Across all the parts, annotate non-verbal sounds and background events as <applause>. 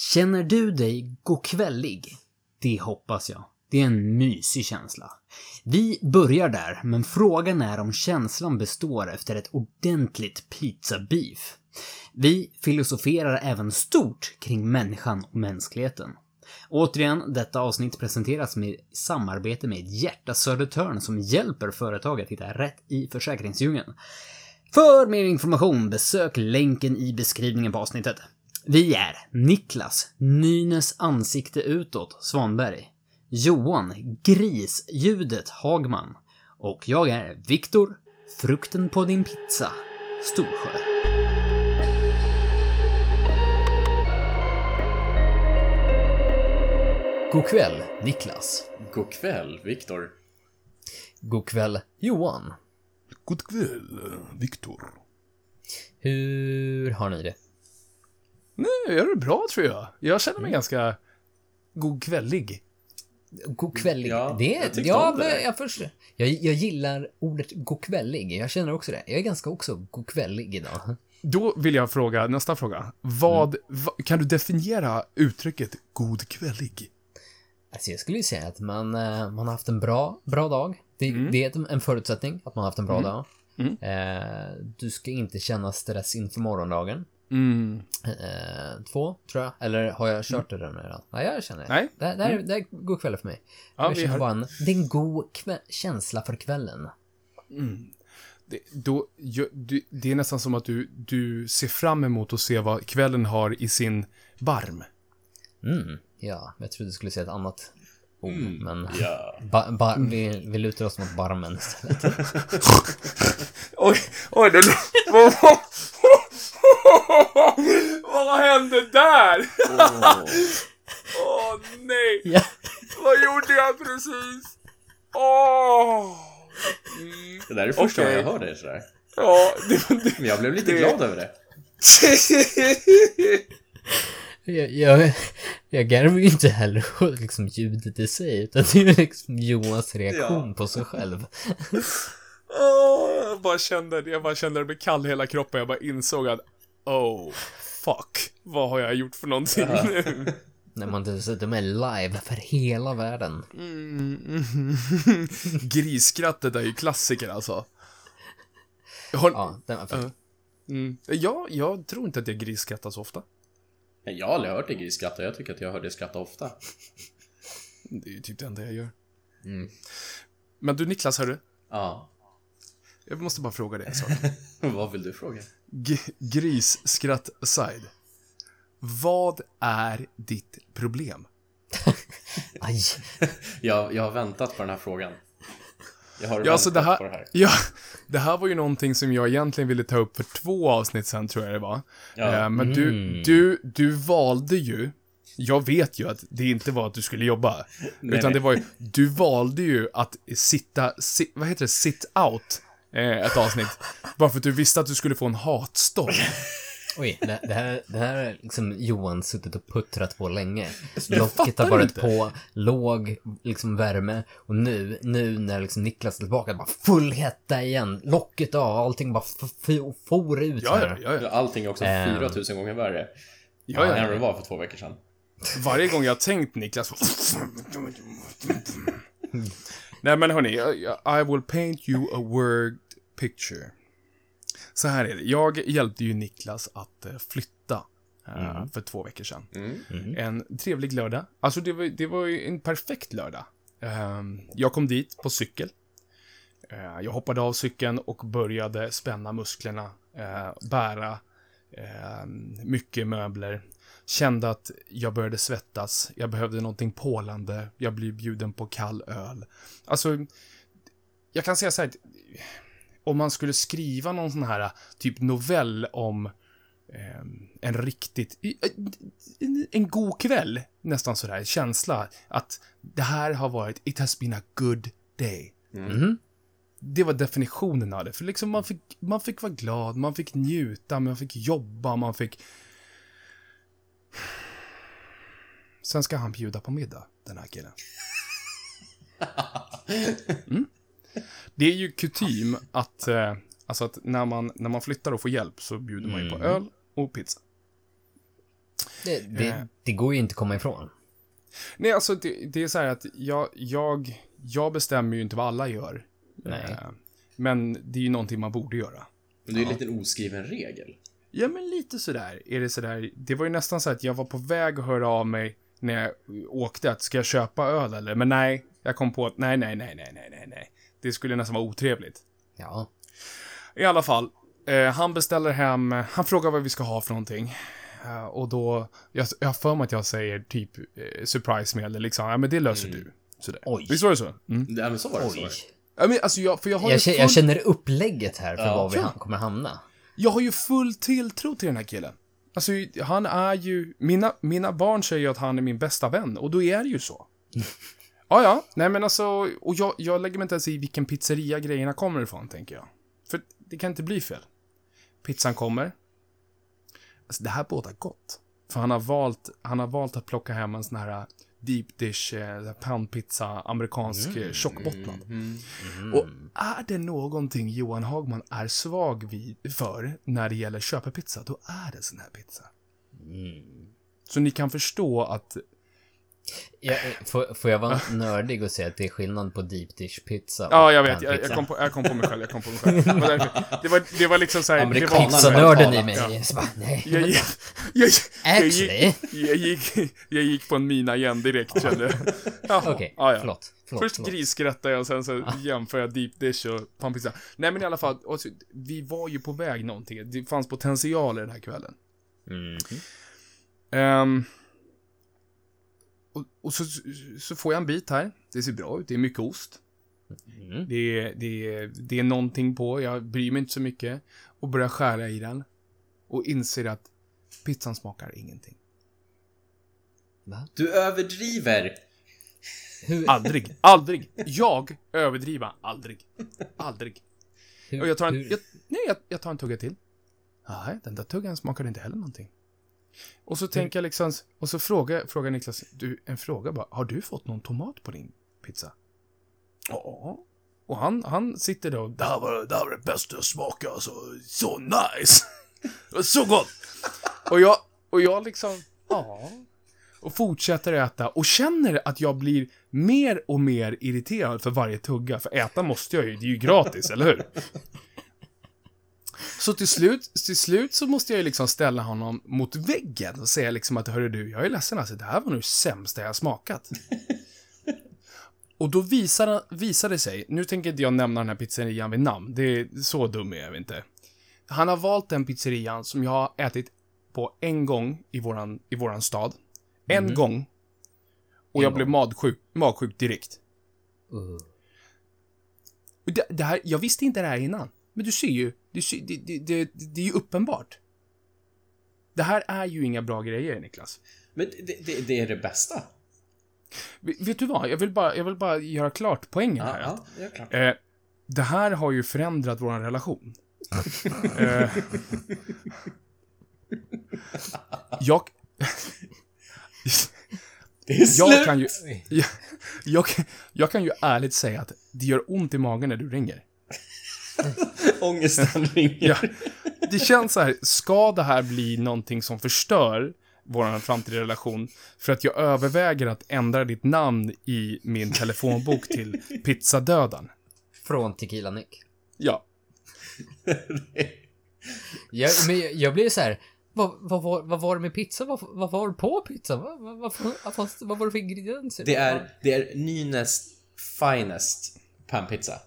Känner du dig gokvällig? Det hoppas jag. Det är en mysig känsla. Vi börjar där, men frågan är om känslan består efter ett ordentligt pizza-beef. Vi filosoferar även stort kring människan och mänskligheten. Återigen, detta avsnitt presenteras med samarbete med Hjärta Södertörn som hjälper företag att hitta rätt i försäkringsdjungeln. För mer information besök länken i beskrivningen på avsnittet. Vi är Niklas, Nynäs ansikte utåt, Svanberg. Johan, Grisljudet Hagman. Och jag är Viktor, Frukten på din pizza, Storsjö. God kväll, Niklas. God kväll, Viktor. God kväll, Johan. God kväll, Viktor. Hur har ni det? Nej, jag gör det bra tror jag. Jag känner mig ganska god kvällig. God kvällig. Ja, det, jag tyckte ja, om det. men jag, först, jag, jag gillar ordet god kvällig. Jag känner också det. Jag är ganska också god kvällig idag. Då vill jag fråga, nästa fråga. Vad, va, kan du definiera uttrycket god kvällig? Alltså jag skulle ju säga att man, eh, man har haft en bra, bra dag. Det, det är en förutsättning att man har haft en bra dag. Eh, du ska inte känna stress inför morgondagen. Mm. Eh, två, tror jag. Eller har jag kört det redan? Nej, jag känner det. Nej. Det, det, här, det här är god kväll för mig. Ja, jag vi känner har- bara en, det är en god känsla för kvällen. Det, då, det är nästan som att du, du ser fram emot att se vad kvällen har i sin barm. Mm, ja, jag trodde du skulle säga ett annat ord, men Ja. <laughs> ba, ba, vi, vi lutar oss mot barmen istället. <laughs> Oj, oj, det... <laughs> <laughs> vad, hände där? <laughs> Åh nej, ja. vad gjorde jag precis? Åh! Mm. Det där är första gången jag hör det sådär. Ja, det, det, Men jag blev lite Det- glad över det. <laughs> Jag, jag, jag garvar ju inte heller åt liksom ljudet i sig, utan det är ju liksom Johans reaktion Ja. på sig själv. Åh, jag bara kände det, jag bara kände det blev kall i hela kroppen. Jag bara insåg att, oh, fuck, vad har jag gjort för någonting nu? När man dessutom är live för hela världen. Mm. <laughs> Grisskrattet är ju klassiker alltså. Jag har, Ja, den var fin. mm, ja, jag tror inte att jag grisskrattar så ofta. Jag har aldrig hört dig grisskratta. Jag tycker att jag hör dig skratta ofta. Det är ju typ det enda jag gör. Mm. Men du Niklas, hörru. Ja. Jag måste bara fråga dig en sak. <laughs> Vad vill du fråga? G- grisskratt aside. Vad är ditt problem? <laughs> Aj. Jag, jag har väntat på den här frågan. Jag har Ja, alltså det väntat på det här, här. ja, det här var ju någonting som jag egentligen ville ta upp för två avsnitt sen, tror jag det var. Ja. Eh, men du, Mm. du, du valde ju, jag vet ju att det inte var att du skulle jobba, Nej, utan nej. det var ju, du valde ju att sitta, si, vad heter det, sit out, eh, ett avsnitt, bara för att du visste att du skulle få en hatstorm. Oj, det, det, här, det här har liksom Johan suttit och puttrat på länge. Jag Locket har varit inte. på, låg liksom värme och nu, nu när liksom Niklas är tillbaka, bara full hetta igen. Locket av, allting bara for ut Ja, här. ja, ja. Allting är också Ehm. 4000 gånger värre. ja, Än ja. det var för två veckor sedan. Varje gång jag har tänkt Niklas... Nej men hörni, I will paint you a word picture. Så här är det, jag hjälpte ju Niklas att eh, flytta eh, för två veckor sedan. Mm. En trevlig lördag. Alltså det var, det var ju en perfekt lördag. Eh, jag kom dit på cykel. Eh, jag hoppade av cykeln och började spänna musklerna, bära eh, mycket möbler. Kände att jag började svettas, jag behövde någonting pålande, jag blev bjuden på kall öl. Alltså, jag kan säga så här, om man skulle skriva någon sån här typ novell om eh, en riktigt, en, en god kväll, nästan sådär, känsla att det här har varit, it has been a good day. Mhm. Det var definitionen av det, för liksom man fick, man fick vara glad, man fick njuta, man fick jobba, man fick... Sen ska han bjuda på middag, den här killen. Mm. Det är ju kutym att, eh, alltså att när man, när man flyttar och får hjälp så bjuder man ju på öl och pizza. Det, det, det går ju inte att komma ifrån. Nej, alltså det, det är så här att jag, jag, jag bestämmer ju inte vad alla gör. Nej. Eh, Men det är ju någonting man borde göra. Men det är ju en liten oskriven regel. Ja, men lite sådär. Är det sådär. Det var ju nästan så att jag var på väg att höra av mig när jag åkte att ska jag köpa öl eller? Men nej, jag kom på att nej, nej, nej, nej, nej, nej, nej. Det skulle nästan vara otrevligt. Ja. I alla fall, eh, han beställer hem, han frågar vad vi ska ha för någonting. Eh, och då, jag, har för mig att jag säger typ eh, surprise med eller liksom, ja men det löser du. Sådär. Oj. Visst var det så? Mm. Ja, men så var det. Så Oj. var det. Ja, men alltså jag, för jag har, Jag, ju kä- full, jag känner upplägget här för Ja. var vi Ja. kommer hamna. jag har ju full tilltro till den här killen. Alltså, han är ju, mina, mina barn säger ju att han är min bästa vän, och då är det ju så. <laughs> Ja, ja, nej men alltså, och jag, jag lägger mig inte ens i vilken pizzeria grejerna kommer ifrån, tänker jag. För det kan inte bli fel. Pizzan kommer. Alltså, det här båda gott. För han har valt, han har valt att plocka hem en sån här deep dish, eh, poundpizza, amerikansk mm. tjockbottnad. Och är det någonting Johan Hagman är svag vid, för när det gäller köpepizza, då är det sån här pizza. Så ni kan förstå att Jag, eh, får, får jag vara <laughs> nördig och säga att det är skillnad på deep dish pizza Ja, jag vet. Jag, jag, kom på, jag kom på mig själv. Jag kom på mig själv. Det var, det var, det var liksom såhär... Pizzanörden i Ja. mig. Så bara, nej. jag, gick, jag, gick, jag, gick, jag gick på en mina igen direkt, kände jag. Okej, ja, ja. förlåt. förlåt, Först förlåt. grisskrattar jag och sen så jämför jag deep dish och panpizza. Nej men i alla fall, och så, vi var ju på väg någonting. Det fanns potential i den här kvällen. Mhm. Ehm, och och så, så får jag en bit här. Det ser bra ut. Det är mycket ost. Mm. Det, är, det, är, det är någonting på. Jag bryr mig inte så mycket. Och börjar skära i den. Och inser att pizzan smakar ingenting. Va? Du överdriver. Aldrig. Aldrig. Jag överdriva. Aldrig. Aldrig. hur, Och jag tar en, jag, nej, jag, jag tar en tugga till. Nej, den där tuggan smakade inte heller någonting. Och så tänker jag liksom, och så frågar, frågar Niklas, du, en fråga bara, har du fått någon tomat på din pizza? Ja. Och han, han sitter då, det här var det, här var det bästa jag smakat, alltså, så nice! <laughs> Det var så gott! Och jag, och jag liksom, ja. Och fortsätter äta och känner att jag blir mer och mer irriterad för varje tugga. För äta måste jag ju, det är ju gratis, eller hur? Så till slut, till slut så måste jag ju liksom ställa honom mot väggen och säga liksom att hörru du, jag är ledsen alltså, det här var nu det sämsta jag smakat. Och då visar, visar det sig, nu tänker inte jag nämna den här pizzerian vid namn, det är så dum är jag inte. Han har valt den pizzerian som jag har ätit på en gång i våran, i våran stad. En gång. Och En jag gång. blev magsjuk, magsjuk direkt. Uh. Det, det här, jag visste inte det här innan. Men du ser ju, det, det, det, det är ju uppenbart. Det här är ju inga bra grejer, Niklas. Men det, det, det är det bästa. Vet du vad? Jag vill bara, jag vill bara göra klart poängen Ja, här. ja, det är klart. Eh, det här har ju förändrat vår relation. <laughs> eh, jag... Det är slut! jag kan ju... Jag, jag, jag kan ju ärligt säga att det gör ont i magen när du ringer. <laughs> Ångesten ringer. Ja. Det känns så här, ska det här bli någonting som förstör vår framtida relation för att jag överväger att ändra ditt namn i min telefonbok till <laughs> Pizzadödaren? Från Tequila Nick. Ja. <laughs> Jag, men jag, jag blir så här. Vad, vad, var, vad var det med pizza? Vad, vad var det på pizza? Vad, vad, vad, vad, vad, vad var det för ingredienser? Det är, det är Nynäs finest panpizza.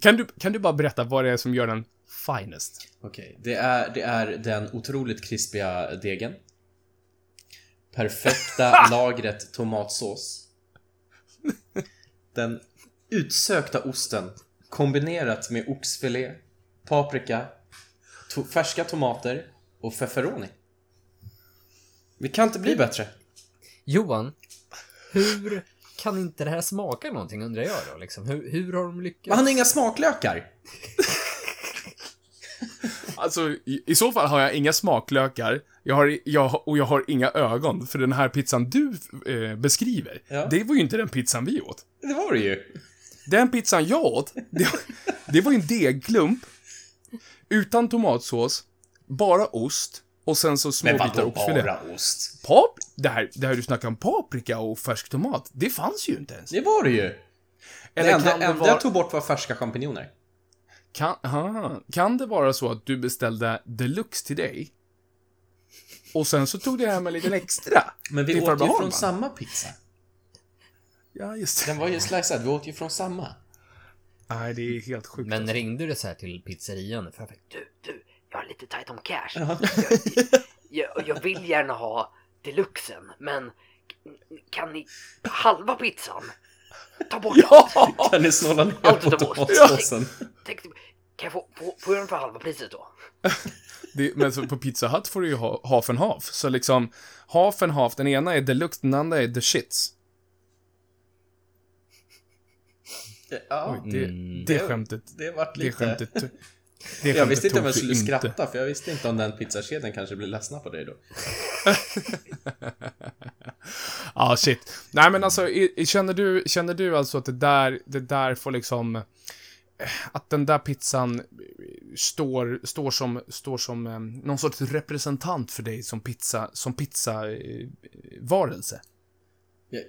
Kan du, kan du bara berätta vad det är som gör den finest? Okej, det, är, det är den otroligt krispiga degen. Perfekta <laughs> lagret tomatsås. Den utsökta osten kombinerat med oxfilé, paprika, to- färska tomater och feferoni. Vi kan inte bli bättre. Johan, hur kan inte det här smaka någonting undrar jag då liksom? Hur, hur har de lyckats? Men han har inga smaklökar. <laughs> Alltså, i, i så fall har jag inga smaklökar, jag har, jag, och jag har inga ögon, för den här pizzan du eh, beskriver, Ja. det var ju inte den pizzan vi åt. Det var det ju. Den pizzan jag åt, det, det var ju en degklump, utan tomatsås, bara ost Och sen så små Men bitar vadå oxfilé. bara ost? Pap det, här, det här du snackar om paprika och färsk tomat, det fanns ju inte ens. Det var det ju. Det Eller enda, det, enda vara, jag tog bort var färska champinjoner. kan, aha, kan det vara så att du beställde deluxe till dig? Och sen så tog du hem en liten extra? Men vi åt ju från samma pizza. Ja, just det. Den var ju slicead, vi åt ju från samma. Nej, det är helt sjukt. Men alltså. ringde du så här till pizzerian? För du, du, om cash. Ja. Jag, jag, jag vill gärna ha deluxen, men kan ni halva pizzan? Ta bort allt. Kan ni snåla ner Allt på tomatsåsen? Kan jag få, få, få den för halva priset då? <laughs> Det, men så på Pizza Hut får du ju ha half and half. Så liksom, half and half, den ena är deluxe, den andra är the shits. Ja, Oj, det, Mm. det Det- skämtet, det vart det lite... skämtet, det Jag visste inte om jag skulle vi skratta, för jag visste inte om den pizzakedjan kanske blir ledsna på dig då. <laughs> Ja, shit. Nej, men alltså, i- i- känner du, känner du alltså att det där, det där får liksom... eh, Att den där pizzan eh, står, står som, står som eh, någon sorts representant för dig som pizza, som pizzavarelse? Jag-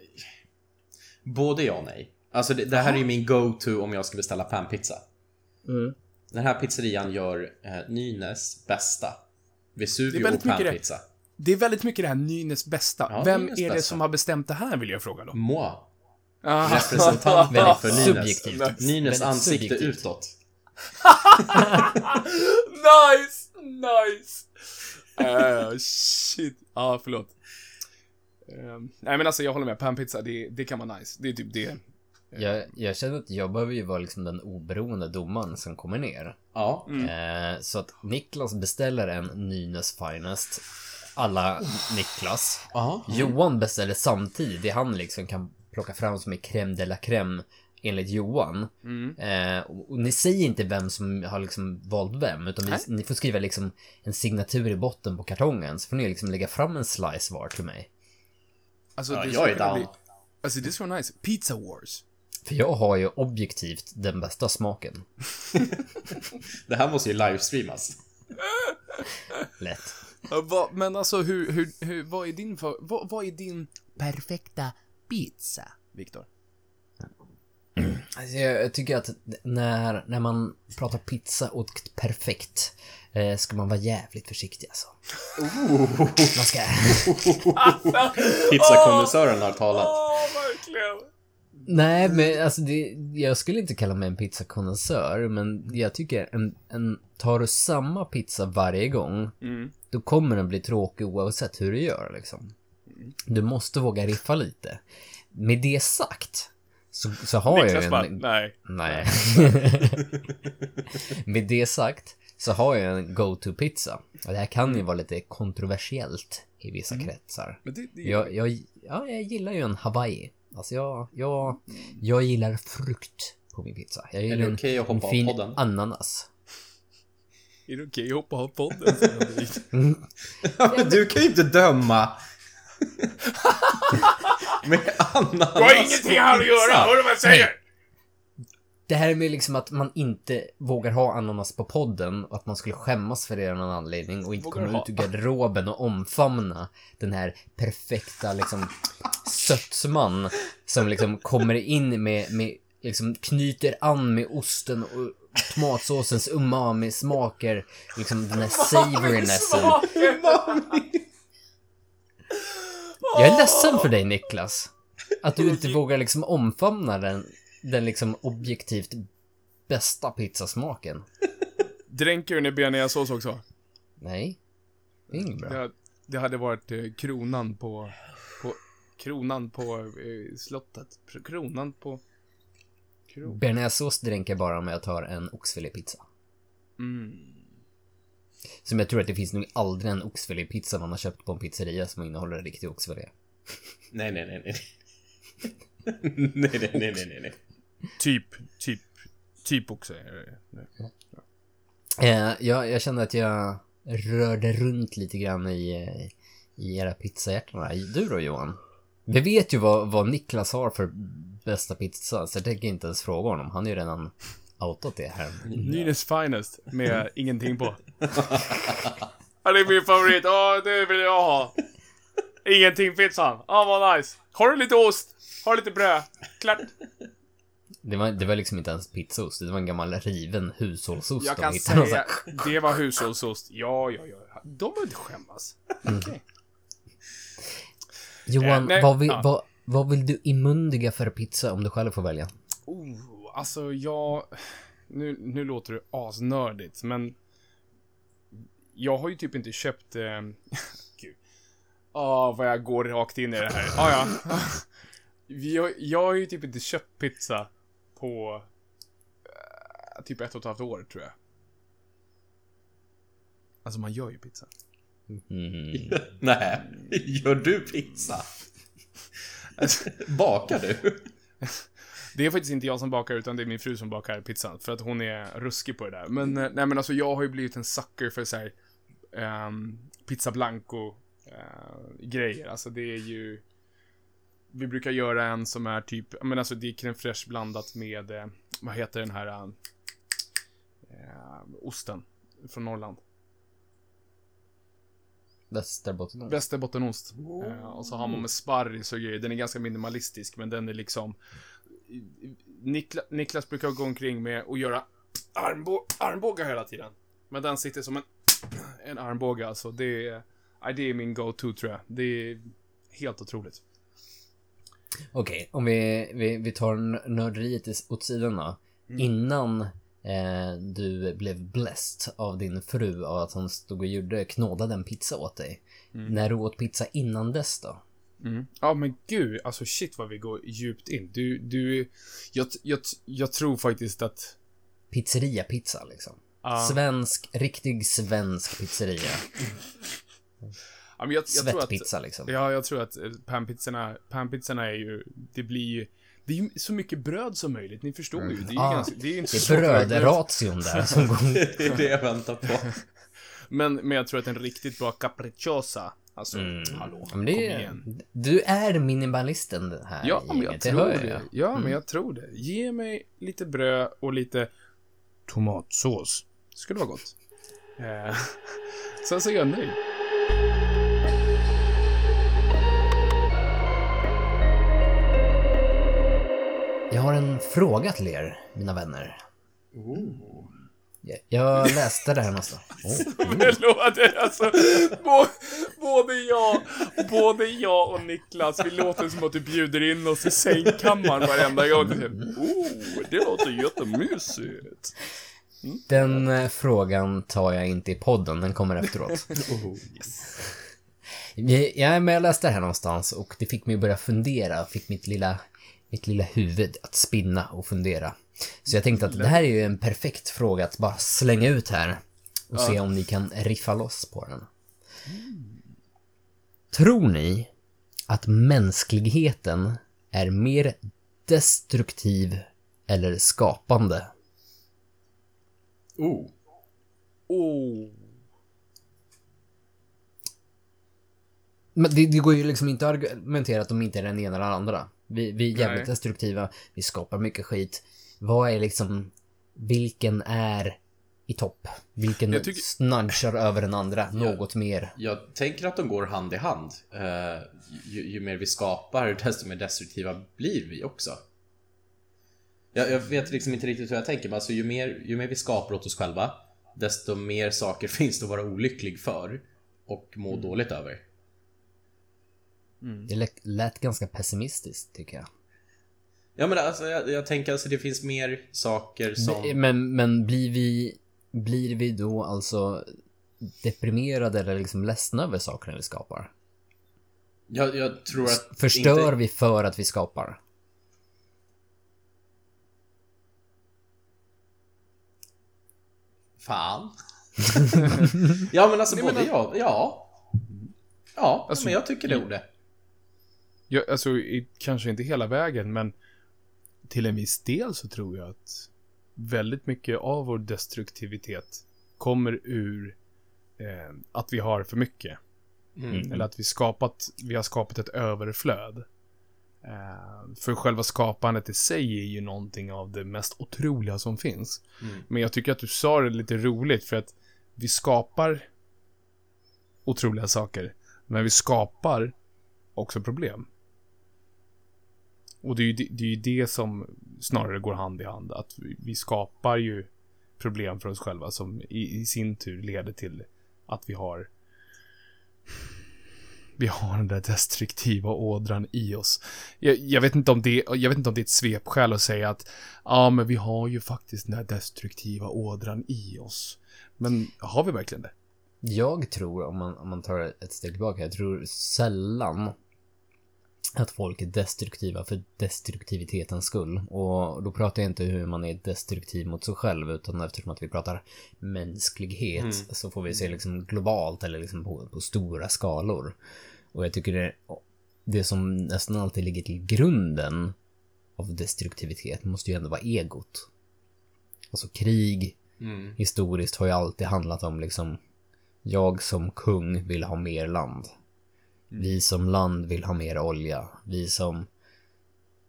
Både ja och nej. Alltså det, det här är ju min go-to om jag ska beställa panpizza. Mm. Den här pizzerian gör eh, Nynäs bästa. Det Vesuvio och det. panpizza. Det är väldigt mycket det här Nynäs bästa. Ja, Vem Nynäs är det bästa. som har bestämt det här, vill jag fråga då? Moi. Ah. Representanten Väldigt för Nynäs. subjektivt. Nynäs ansikte subjektivt. utåt. <laughs> nice! Nice! Uh, shit. Ja, ah, förlåt. Ehm, nej men alltså jag håller med, panpizza, det, det kan vara nice. Det är typ det. Jag, jag känner att jag behöver ju vara liksom den oberoende domaren som kommer ner. Ja. Eh, så att Niklas beställer en Nynäs Finest. Alla Niklas. Ja. Johan beställer samtidigt det han liksom kan plocka fram som är crème de la crème enligt Johan. Eh, och, och ni säger inte vem som har liksom valt vem, utan ni, ni får skriva liksom en signatur i botten på kartongen. Så får ni liksom lägga fram en slice var till mig. Alltså, Ja, det jag är down. Alltså det skulle vara nice. Pizza Wars. För jag har ju objektivt den bästa smaken. <laughs> Det här måste ju livestreamas. Lätt. Vad- men alltså hur, hur, hur, vad är din, för, vad, vad är din perfekta pizza, Viktor? Alltså jag, jag tycker att när, när man pratar pizza och perfekt eh, ska man vara jävligt försiktig alltså. Man ska... <laughs> Pizzakondensören har talat. verkligen. Nej, men alltså det, jag skulle inte kalla mig en pizzakonnässör, men jag tycker en, en, tar du samma pizza varje gång, Mm. då kommer den bli tråkig oavsett hur du gör liksom. Du måste våga riffa lite. Med det sagt, så, så har jag Niklas bara, en... nej. Nej. <laughs> Med det sagt så har jag en go-to-pizza. Och det här kan ju vara lite kontroversiellt i vissa kretsar. Men det, det, Jag, jag, ja, jag gillar ju en Hawaii. Alltså jag, jag, jag gillar frukt på min pizza. Jag gillar det en, okej att hoppa en av fin podden? ananas. Är det okej att hoppa av podden? <laughs> Men du kan ju inte döma. <laughs> Med ananas Du har ingenting här att göra, hör du vad jag säger? Det här med liksom att man inte vågar ha ananas på podden och att man skulle skämmas för det av någon anledning och inte Vågar komma ha. ut ur garderoben och omfamna den här perfekta liksom sötsman som liksom kommer in med, med liksom knyter an med osten och tomatsåsens umami-smaker, liksom den här savorinessen. Jag är ledsen för dig Niklas. Att du inte vågar liksom omfamna den, den liksom objektivt bästa pizzasmaken. <laughs> Dränker du den i bearnaisesås också? Nej. Det är inget bra. Det, det hade varit eh, kronan på, på kronan på eh, slottet. Kronan på... Kron. Bearnaisesås dränker bara om jag tar en oxfilépizza. Mm. Som jag tror att det finns nog aldrig en oxfilépizza man har köpt på en pizzeria som innehåller riktig oxfilé. Nej, nej, nej, nej. <laughs> nej, nej, nej, nej, nej. Typ, typ, typ också. Eh, jag, jag kände att jag rörde runt lite grann i, i era pizzahjärtan. Du då Johan? Vi vet ju vad, vad Niklas har för bästa pizza, så jag tänker inte ens fråga honom. Han är ju redan outat det här. Nynäs finest med ingenting på. <laughs> Ja, det är min favorit. Ja, det vill jag ha. Ingenting pizzan. Ja, vad nice. Har du lite ost? Har du lite bröd? Klart. Det var, det var liksom inte ens pizzaost, det var en gammal riven hushållsost. Jag de kan hittade. säga, <laughs> det var hushållsost. Ja, ja, ja. De behöver inte skämmas. Okej. Johan, Eh, nej, vad, vill, ja. vad, vad vill du inmundiga för pizza om du själv får välja? Oh, alltså jag... Nu, nu låter det asnördigt, men... Jag har ju typ inte köpt... Eh, <laughs> gud. Åh, vad jag går rakt in i det här. Ah, ja. <laughs> jag, jag har ju typ inte köpt pizza på... eh, typ ett och ett halvt år, tror jag. Alltså, man gör ju pizza. Mm. <laughs> Nej, gör du pizza? <laughs> Bakar du? Det är faktiskt inte jag som bakar, utan det är min fru som bakar pizzan. För att hon är ruskig på det där. Men, eh, nej men alltså jag har ju blivit en sucker för så här ehm, pizza blanco eh, grejer. Alltså det är ju... Vi brukar göra en som är typ, men alltså det är crème fraîche blandat med, eh, vad heter den här eh, eh, osten från Norrland? Västerbotten. Västerbottenost. Eh, och så har man med sparris och grejer. Den är ganska minimalistisk, men den är liksom... Nikla, Niklas brukar gå omkring med och göra armbå, armbågar hela tiden. Men den sitter som en, en armbåge alltså. Det är, det är min go-to tror jag. Det är helt otroligt. Okej, om vi, vi, vi tar nörderiet åt sidan då. Mm. Innan eh, du blev blessed av din fru av att hon stod och gjorde, knådade en pizza åt dig. Mm. När du åt pizza innan dess då? Ja, men gud, alltså shit vad vi går djupt in. Du, du, jag, jag, jag tror faktiskt att... Pizzeria-pizza liksom. Ja. Svensk, riktig svensk pizzeria. <laughs> Ja, men jag, jag tror att, Svettpizza liksom. Ja, jag tror att eh, panpizzorna, panpizzorna är ju, det blir ju, det är ju så mycket bröd som möjligt, ni förstår ju. Det är ju Ah, ganska, det är ju inte Det är brödration där <laughs> som går... Det är det jag väntar på. <laughs> Men, men jag tror att en riktigt bra capricciosa, alltså, hallå, Ja, men kom det igen. är, du är minimalisten här Ja, men jag det tror det. jag. Ja, men jag tror det. Ge mig lite bröd och lite tomatsås. Skulle vara gott. Eh, sen så är jag nöjd. Jag har en fråga till er, mina vänner. Jag- Jag läste det här någonstans. Oh. <laughs> Förlåt, alltså, bå- både jag, både jag och Niklas, vi låter som att du bjuder in oss i sängkammaren varenda gång. Oh, det låter jättemysigt. Den eh, frågan tar jag inte i podden, den kommer efteråt. <laughs> Jag- Ja, men jag läste det här någonstans och det fick mig att börja fundera, fick mitt lilla, mitt lilla huvud att spinna och fundera. Så jag tänkte att det här är ju en perfekt fråga att bara slänga ut här och se om ni kan riffa loss på den. Tror ni att mänskligheten är mer destruktiv eller skapande? Oh. Oh. Men det, det går ju liksom inte att argumentera att de inte är den ena eller den andra. Vi, vi är jävligt Nej. destruktiva, vi skapar mycket skit. Vad är liksom, vilken är i topp? Vilken Jag tycker- snudgar över den andra något mer? Jag tänker att de går hand i hand. Eh, ju, ju mer vi skapar, desto mer destruktiva blir vi också. Jag, jag vet liksom inte riktigt hur jag tänker, men alltså ju mer, ju mer vi skapar åt oss själva, desto mer saker <laughs> finns det att vara olycklig för och må dåligt över. Det lät, lät ganska pessimistiskt tycker jag. Ja men alltså jag, jag tänker alltså det finns mer saker som... Men, men blir vi, blir vi då alltså deprimerade eller liksom ledsna över sakerna vi skapar? Jag, jag tror att... Förstör inte, vi för att vi skapar? Fan. <laughs> ja men alltså Nej, både men- ja, ja. Ja, Alltså, men jag tycker det ordet. Ja, alltså, i, kanske inte hela vägen, men till en viss del så tror jag att väldigt mycket av vår destruktivitet kommer ur eh, att vi har för mycket. Mm. Eller att vi, skapat, vi har skapat ett överflöd. Eh, för själva skapandet i sig är ju någonting av det mest otroliga som finns. Mm. Men jag tycker att du sa det lite roligt för att vi skapar otroliga saker. Men vi skapar också problem. Och det är ju det, det, är ju det som snarare går hand i hand. Att vi, vi skapar ju problem för oss själva som i, i, sin tur leder till att vi har vi har den där destruktiva ådran i oss. Jag, jag, vet inte om det, jag vet inte om det är ett svepskäl att säga att ja, men vi har ju faktiskt den där destruktiva ådran i oss. Men har vi verkligen det? Jag tror, om man, om man tar ett steg tillbaka, jag tror sällan att folk är destruktiva för destruktivitetens skull. Och då pratar jag inte hur man är destruktiv mot sig själv, utan eftersom att vi pratar mänsklighet mm. så får vi se liksom globalt eller liksom på, på stora skalor. Och jag tycker det, det som nästan alltid ligger till grunden av destruktivitet måste ju ändå vara egot. Alltså krig, mm. historiskt har ju alltid handlat om liksom jag som kung vill ha mer land. Vi som land vill ha mer olja. Vi som...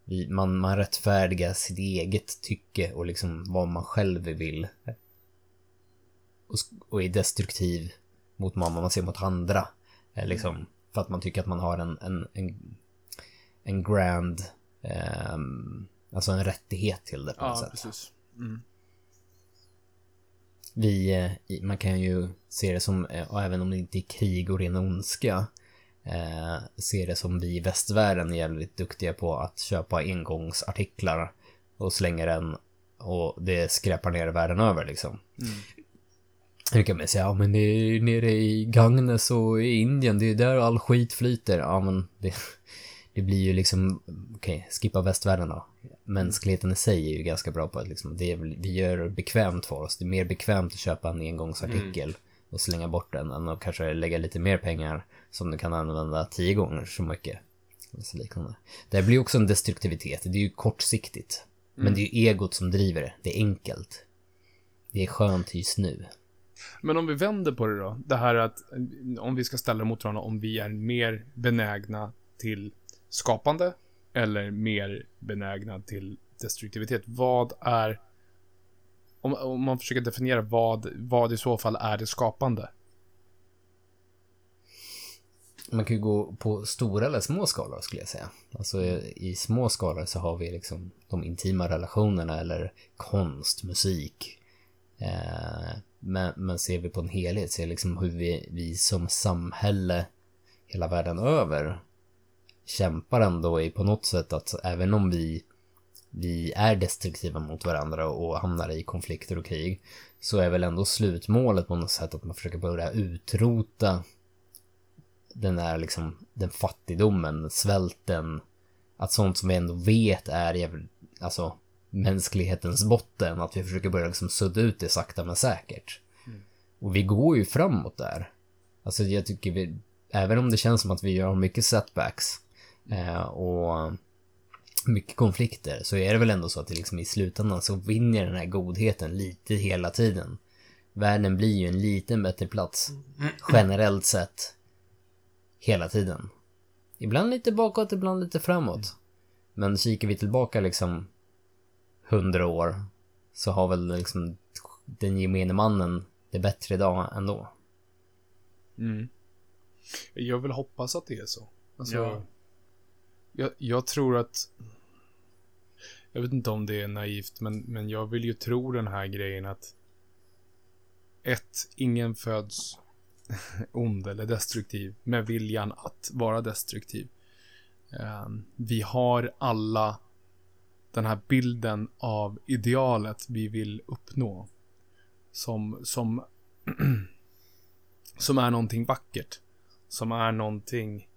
Vi, man, man rättfärdigar sitt eget tycke och liksom vad man själv vill. Och, och är destruktiv mot vad man ser mot andra. Liksom, för att man tycker att man har en, en, en, en grand... Eh, alltså en rättighet till det på något ja, sätt. Precis. Mm. Vi, eh, man kan ju se det som, eh, även om det inte är krig och ren ondska, eh, ser det som vi i västvärlden är jävligt duktiga på att köpa engångsartiklar och slänga den och det skräpar ner världen över liksom. Mm. Nu kan man säga, ja men det är nere i Gagnes och i Indien, det är där all skit flyter. Ja men det, <laughs> det blir ju liksom, okej, okay, skippa västvärlden då. Mänskligheten i sig är ju ganska bra på att liksom, det är, vi gör det bekvämt för oss. Det är mer bekvämt att köpa en engångsartikel mm. Och slänga bort den än att kanske lägga lite mer pengar som du kan använda tio gånger så mycket. Så liknande. Det blir också en destruktivitet, det är ju kortsiktigt. Mm. Men det är ju egot som driver det, det är enkelt. Det är skönt just nu. Men om vi vänder på det då, det här att om vi ska ställa det mot varandra, om vi är mer benägna till skapande eller mer benägna till destruktivitet. Vad är, om, om man försöker definiera vad, vad i så fall är det skapande? Man kan ju gå på stora eller små skalor skulle jag säga. Alltså i små skalor så har vi liksom de intima relationerna eller konst, musik. Eh, men, men ser vi på en helhet, ser liksom hur vi, vi som samhälle hela världen över kämpar ändå i på något sätt att även om vi, vi är destruktiva mot varandra och hamnar i konflikter och krig så är väl ändå slutmålet på något sätt att man försöker börja utrota den där liksom, den fattigdomen, svälten, att sånt som vi ändå vet är alltså mänsklighetens botten, att vi försöker börja liksom sudda ut det sakta men säkert. Mm. Och vi går ju framåt där. Alltså jag tycker vi, även om det känns som att vi gör mycket setbacks eh, och mycket konflikter, så är det väl ändå så att det liksom i slutändan så vinner den här godheten lite hela tiden. Världen blir ju en liten bättre plats, generellt sett hela tiden. Ibland lite bakåt, ibland lite framåt. Men kikar vi tillbaka liksom hundra år så har väl liksom den gemene mannen det bättre idag ändå. Mm. Jag vill hoppas att det är så. Alltså, ja. jag, jag tror att... Jag vet inte om det är naivt, men, men jag vill ju tro den här grejen att... Ett, ingen föds <laughs> ond eller destruktiv med viljan att vara destruktiv. Ehm, vi har alla den här bilden av idealet vi vill uppnå. Som, som, <clears throat> som är någonting vackert. Som är någonting...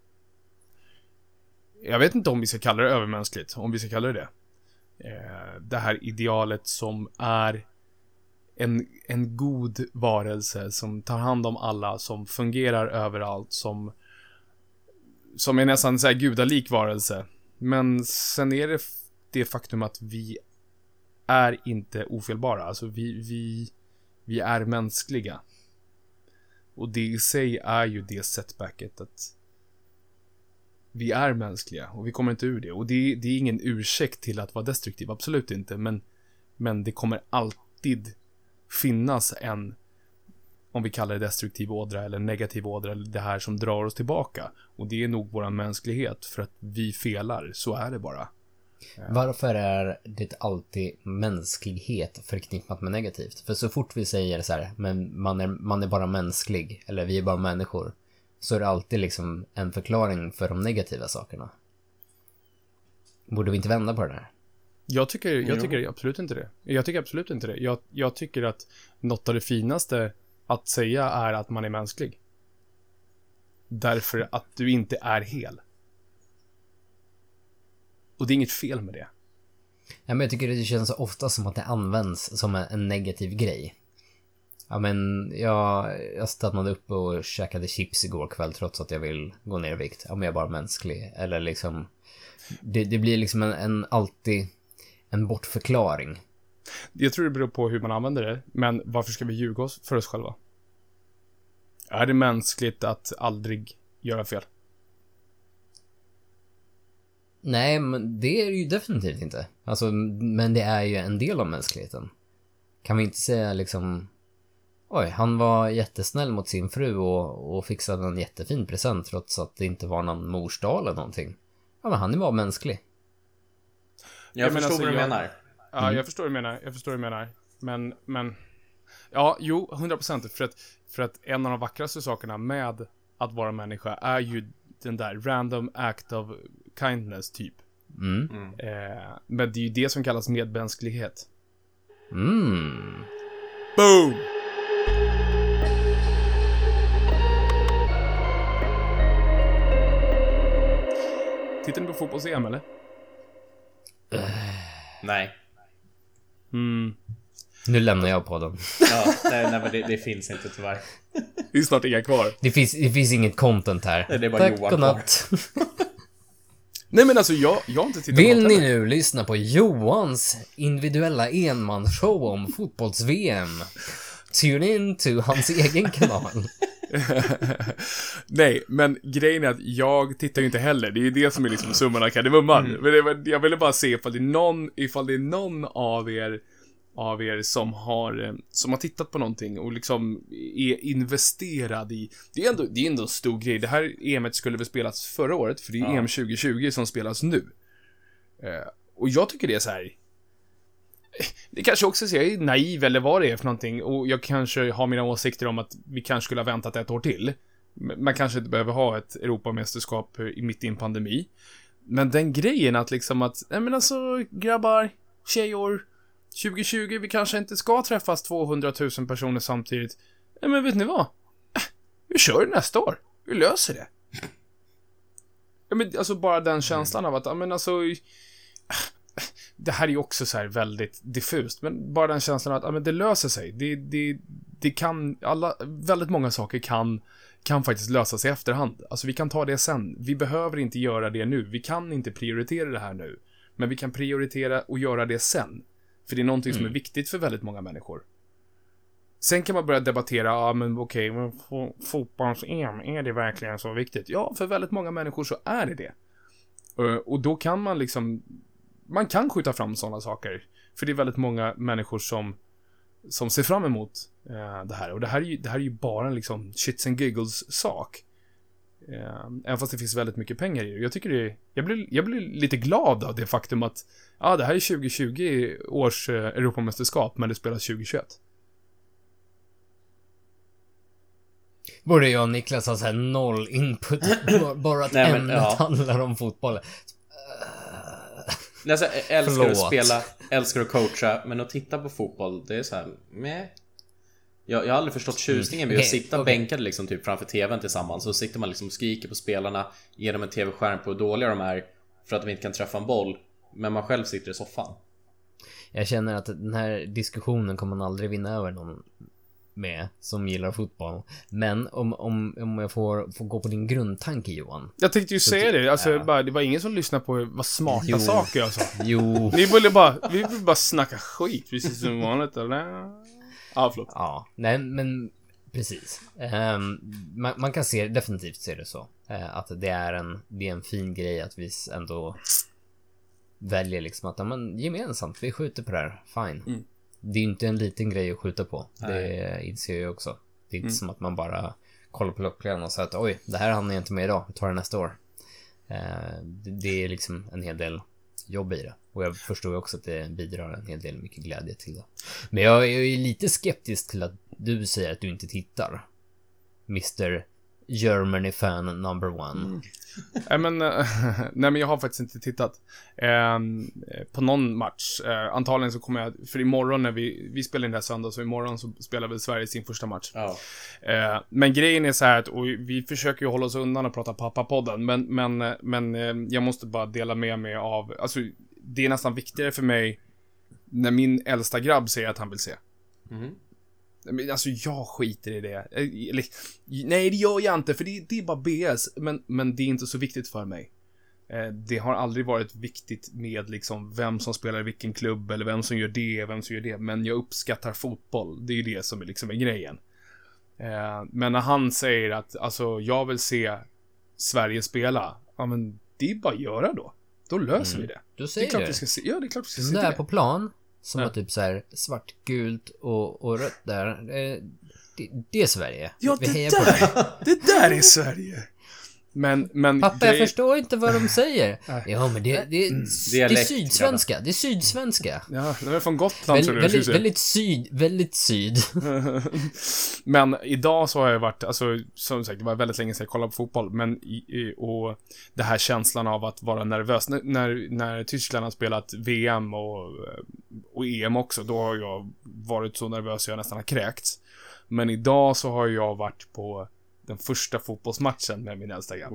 Jag vet inte om vi ska kalla det övermänskligt, om vi ska kalla det det eh, det här idealet som är en, en god varelse som tar hand om alla, som fungerar överallt, som som är nästan så här gudalik varelse. Men sen är det det faktum att vi är inte ofelbara. Alltså vi, vi, vi är mänskliga. Och det i sig är ju det setbacket att vi är mänskliga och vi kommer inte ur det. Och det, det är ingen ursäkt till att vara destruktiv, absolut inte. Men, men det kommer alltid finnas en om vi kallar det destruktiv ådra eller negativ ådra, eller det här som drar oss tillbaka. Och det är nog våran mänsklighet, för att vi felar, så är det bara. Varför är det alltid mänsklighet förknippat med negativt? För så fort vi säger så här, men man är, man är bara mänsklig, eller vi är bara människor, så är det alltid liksom en förklaring för de negativa sakerna. Borde vi inte vända på det här? Jag tycker, jag tycker absolut inte det. Jag tycker absolut inte det. Jag, jag tycker att något av det finaste att säga är att man är mänsklig. Därför att du inte är hel. Och det är inget fel med det. Ja, men jag tycker det känns så ofta som att det används som en negativ grej. Ja, men jag, jag stannade upp och käkade chips igår kväll trots att jag vill gå ner i vikt. Ja, men jag är bara mänsklig. Eller liksom... Det, det blir liksom en, en alltid en bortförklaring. Jag tror det beror på hur man använder det, men varför ska vi ljuga oss för oss själva? Är det mänskligt att aldrig göra fel? Nej, men det är det ju definitivt inte. Alltså, men det är ju en del av mänskligheten. Kan vi inte säga liksom... Oj, han var jättesnäll mot sin fru och, och fixade en jättefin present trots att det inte var någon mors dag eller någonting. Ja, men han är bara mänsklig. Jag, Ja, men förstår alltså, vad du jag- menar. Ja, jag förstår vad du menar. Jag förstår vad du menar. Men, men... Ja, jo, 100 procent. För att, för att en av de vackraste sakerna med att vara människa är ju den där random act of kindness, typ. Mm. Eh, men det är ju det som kallas medmänsklighet. Mm. Boom! Tittar ni på fotbolls-EM, eller? Nej. Mm. Nu lämnar jag podden. Ja, nej, nej men det, det finns inte tyvärr. Det är snart inga kvar. Det finns, det finns inget content här. Nej, det är bara Tack Johan och kvar. natt. <laughs> Nej men alltså jag, jag har inte tittat Vill på ni nu lyssna på Johans individuella enmansshow om fotbolls-VM? Tune in to hans <laughs> egen kanal. <laughs> Nej, men grejen är att jag tittar ju inte heller. Det är ju det som är liksom summan av kardemumman. Men det, var- jag ville bara se ifall det är någon, ifall det är någon av er, av er som har, eh, som har tittat på någonting och liksom är investerad i, det är ändå, det är ändå en stor grej. Det här EMet skulle väl spelas förra året, för det är Ja. EM 2020 som spelas nu. Eh, och jag tycker det är så här. Det kanske också är jag är naiv eller vad det är för någonting och jag kanske har mina åsikter om att vi kanske skulle ha väntat ett år till. Man kanske inte behöver ha ett Europamästerskap i- mitt i en pandemi. Men den grejen att liksom att, nej men alltså grabbar, tjejor, 2020, vi kanske inte ska träffas 200 000 personer samtidigt. Nej men vet ni vad? Äh, Vi kör nästa år. Vi löser det. Ja, men alltså bara den känslan av att, ja men alltså det här är ju också så här väldigt diffust, men bara den känslan att ja, men det löser sig. Det, det, det kan, alla, väldigt många saker kan, kan faktiskt lösa sig i efterhand. Alltså vi kan ta det sen. Vi behöver inte göra det nu. Vi kan inte prioritera det här nu. Men vi kan prioritera och göra det sen. För det är någonting som är viktigt för väldigt många människor. Sen kan man börja debattera, ja men okej, fo- fotbolls-EM, är det verkligen så viktigt? Ja, för väldigt många människor så är det det. Eh, Och då kan man liksom man kan skjuta fram sådana saker. För det är väldigt många människor som, som ser fram emot eh, det här. Och det här är ju, det här är ju bara en liksom shits and giggles sak. Eh, även fast det finns väldigt mycket pengar i det. Jag tycker det är, jag blir, jag blir lite glad av det faktum att, ja, det här är 2020 års eh, Europamästerskap, men det spelas 2021. Både jag och Niklas har så här noll input, <laughs> bara att Nej, men, ämnet ja. handlar om fotboll. Alltså, jag älskar Förlåt. att spela, älskar att coacha, men att titta på fotboll, det är så här, meh. Jag, jag har aldrig förstått tjusningen med att sitta okej. bänkade liksom typ framför TVn tillsammans. Så sitter man liksom och skriker på spelarna, ger dem en TV-skärm på hur dåliga de är för att de inte kan träffa en boll. Men man själv sitter i soffan. Jag känner att den här diskussionen kommer man aldrig vinna över någon med som gillar fotboll. Men om, om, om jag får, får gå på din grundtanke Johan. Jag tänkte ju säga det, alltså, ja. bara, det var ingen som lyssnade på vad smarta Jo. saker jag sa. Jo. Ni ville bara, vi vill bara snacka skit, precis som vanligt, eller? Ja, förlåt. Ja, nej men precis. Ehm, man, man kan se, definitivt se det så. Eh, att det är, en, det är en fin grej att vi ändå väljer liksom att, men gemensamt, vi skjuter på det här, fine. Mm. Det är ju inte en liten grej att skjuta på. Nej. Det inser jag också. Det är inte som att man bara kollar på lopplägen och säger att oj, det här hann jag inte med idag, vi tar det nästa år. Eh, det, det är liksom en hel del jobb i det. Och jag förstår också att det bidrar en hel del mycket glädje till det. Men jag är ju lite skeptisk till att du säger att du inte tittar. Mr Germany fan number one. <laughs> Nej men, eh, <laughs> nej men jag har faktiskt inte tittat. Eh, på någon match. Eh, antagligen så kommer jag, för imorgon när vi, vi spelar in det här söndag, så imorgon så spelar väl Sverige sin första match. Ja. Eh, men grejen är så här att, och vi försöker ju hålla oss undan och prata pappapodden, men, men, eh, men eh, jag måste bara dela med mig av, alltså det är nästan viktigare för mig när min äldsta grabb säger att han vill se. Mhm. Men alltså jag skiter i det. Eh, Eller, nej, det gör jag inte, för det, det är bara BS. Men, men det är inte så viktigt för mig. Eh, Det har aldrig varit viktigt med liksom vem som spelar i vilken klubb eller vem som gör det, vem som gör det. Men jag uppskattar fotboll. Det är ju det som är liksom är grejen. Eh, Men när han säger att, alltså, jag vill se Sverige spela. Ja, men det är bara att göra då. Då löser vi det. Du Det är säger klart det. vi ska se, ja det är klart vi ska se det. på plan, som Ja. var typ så här svart, gult och, och rött där. Eh, Det, det är Sverige. Ja, det på det. där, <laughs> det där är Sverige. Men, men... Pappa, jag förstår inte vad de säger. <laughs> Ja, men det, det, det, är Dialekt, sydsvenska. Det är sydsvenska. Ja, de är från Gotland Väl, tror du. väldigt, Väldigt, syd, väldigt syd. <laughs> <laughs> Men idag så har jag varit, alltså som sagt, det var väldigt länge sedan jag kollade på fotboll, men i, och det här känslan av att vara nervös. När, när, när Tyskland har spelat VM och, och EM också, då har jag varit så nervös jag nästan har kräkts. Men idag så har jag varit på den första fotbollsmatchen med min äldsta grabb.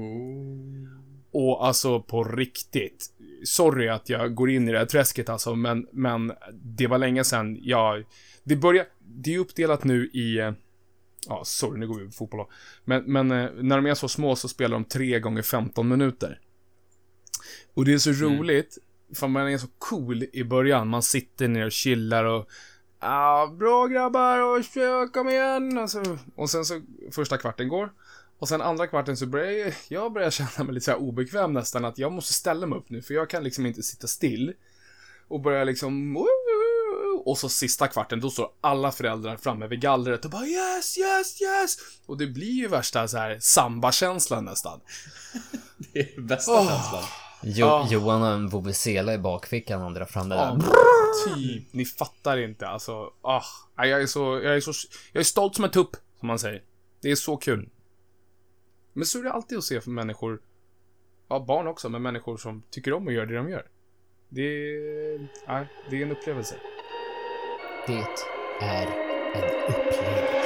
Och alltså på riktigt. Sorry att jag går in i det här träsket alltså, men, men det var länge sedan jag... Det börjar... Det är uppdelat nu i... eh, Ja, sorry, nu går vi på fotboll då. Men, men eh, när de är så små så spelar de 3 gånger 15 minuter. Och det är så roligt, för man är så cool i början. Man sitter ner och chillar och... Ah, bra grabbar, och kör, kom igen! Och, så, och sen så första kvarten går. Och sen andra kvarten så börjar jag, jag börjar känna mig lite så obekväm nästan att jag måste ställa mig upp nu för jag kan liksom inte sitta still. Och börjar liksom och så sista kvarten, då står alla föräldrar framme vid gallret och bara yes, yes, yes! Och det blir ju värsta så här samba-känslan nästan. <laughs> Det är bästa Åh. känslan. Jo, Ah. Johan har en vuvuzela i bakfickan och drar fram det Ja, där. typ. Ni fattar inte alltså. Ah, jag är så, jag är så, jag är stolt som en tupp, som man säger. Det är så kul. Men så är det alltid att se för människor, ja barn också, men människor som tycker om att göra det de gör. Det är, nej, det är en upplevelse. Det är en upplevelse.